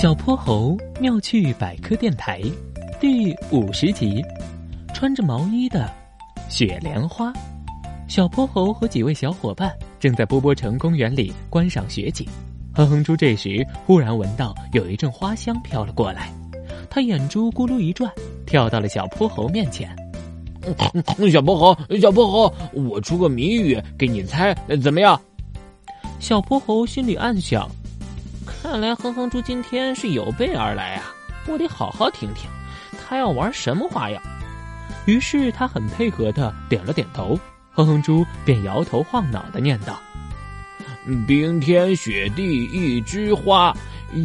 小泼猴妙趣百科电台第五十集：穿着毛衣的雪莲花。小泼猴和几位小伙伴正在波波城公园里观赏雪景。哼哼猪这时忽然闻到有一阵花香飘了过来，他眼珠咕噜一转，跳到了小泼猴面前。小泼猴，小泼猴，我出个谜语给你猜，怎么样？小泼猴心里暗想。看来哼哼猪今天是有备而来啊！我得好好听听，他要玩什么花样。于是他很配合的点了点头，哼哼猪便摇头晃脑的念道：“冰天雪地一枝花，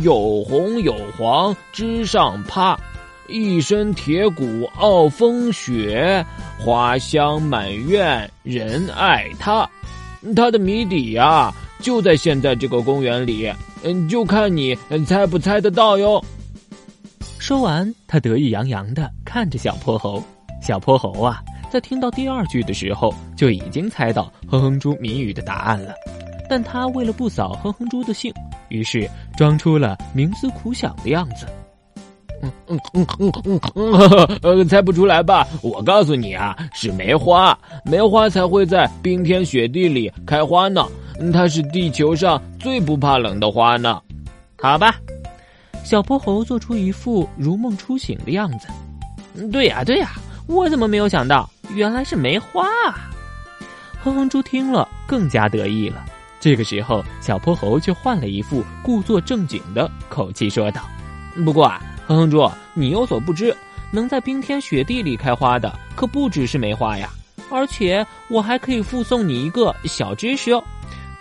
有红有黄枝上趴，一身铁骨傲风雪，花香满院人爱它。”它的谜底呀，就在现在这个公园里。嗯，就看你猜不猜得到哟。说完，他得意洋洋的看着小泼猴。小泼猴啊，在听到第二句的时候，就已经猜到哼哼猪谜语的答案了。但他为了不扫哼哼猪的兴，于是装出了冥思苦想的样子。嗯嗯嗯嗯嗯嗯，猜不出来吧？我告诉你啊，是梅花，梅花才会在冰天雪地里开花呢。它是地球上最不怕冷的花呢，好吧。小泼猴做出一副如梦初醒的样子。对呀，对呀，我怎么没有想到，原来是梅花啊！哼哼猪听了更加得意了。这个时候，小泼猴却换了一副故作正经的口气说道：“不过啊，哼哼猪，你有所不知，能在冰天雪地里开花的可不只是梅花呀，而且我还可以附送你一个小知识哦。”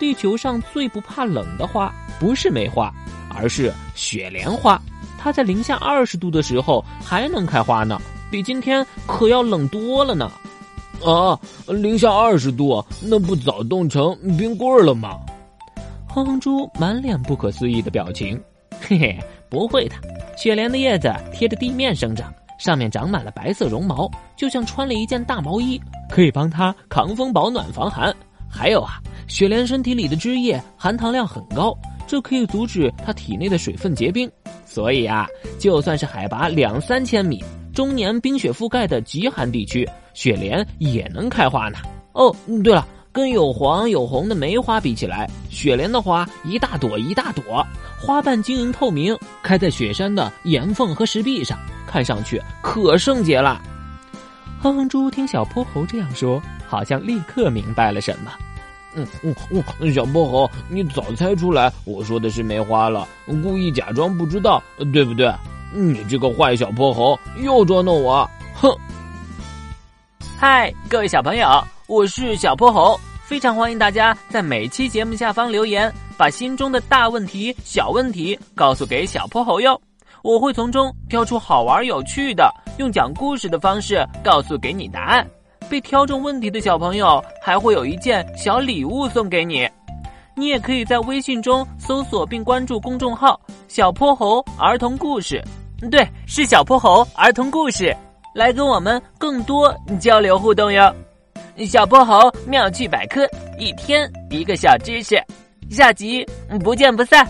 地球上最不怕冷的花不是梅花，而是雪莲花。它在零下二十度的时候还能开花呢，比今天可要冷多了呢。啊，零下二十度，那不早冻成冰棍了吗？哼哼猪满脸不可思议的表情。嘿嘿，不会的，雪莲的叶子贴着地面生长，上面长满了白色绒毛，就像穿了一件大毛衣，可以帮它抗风保暖防寒。还有啊。雪莲身体里的汁液含糖量很高，这可以阻止它体内的水分结冰，所以啊，就算是海拔两三千米、终年冰雪覆盖的极寒地区，雪莲也能开花呢。哦，对了，跟有黄有红的梅花比起来，雪莲的花一大朵一大朵，花瓣晶莹透明，开在雪山的岩缝和石壁上，看上去可圣洁了。哼哼猪听小泼猴这样说，好像立刻明白了什么。嗯嗯嗯，小泼猴，你早猜出来我说的是梅花了，故意假装不知道，对不对？你这个坏小泼猴，又捉弄我，哼！嗨，各位小朋友，我是小泼猴，非常欢迎大家在每期节目下方留言，把心中的大问题、小问题告诉给小泼猴哟，我会从中挑出好玩有趣的，用讲故事的方式告诉给你答案。被挑中问题的小朋友还会有一件小礼物送给你，你也可以在微信中搜索并关注公众号“小泼猴儿童故事”，对，是小泼猴儿童故事，来跟我们更多交流互动哟。小泼猴妙趣百科，一天一个小知识，下集不见不散。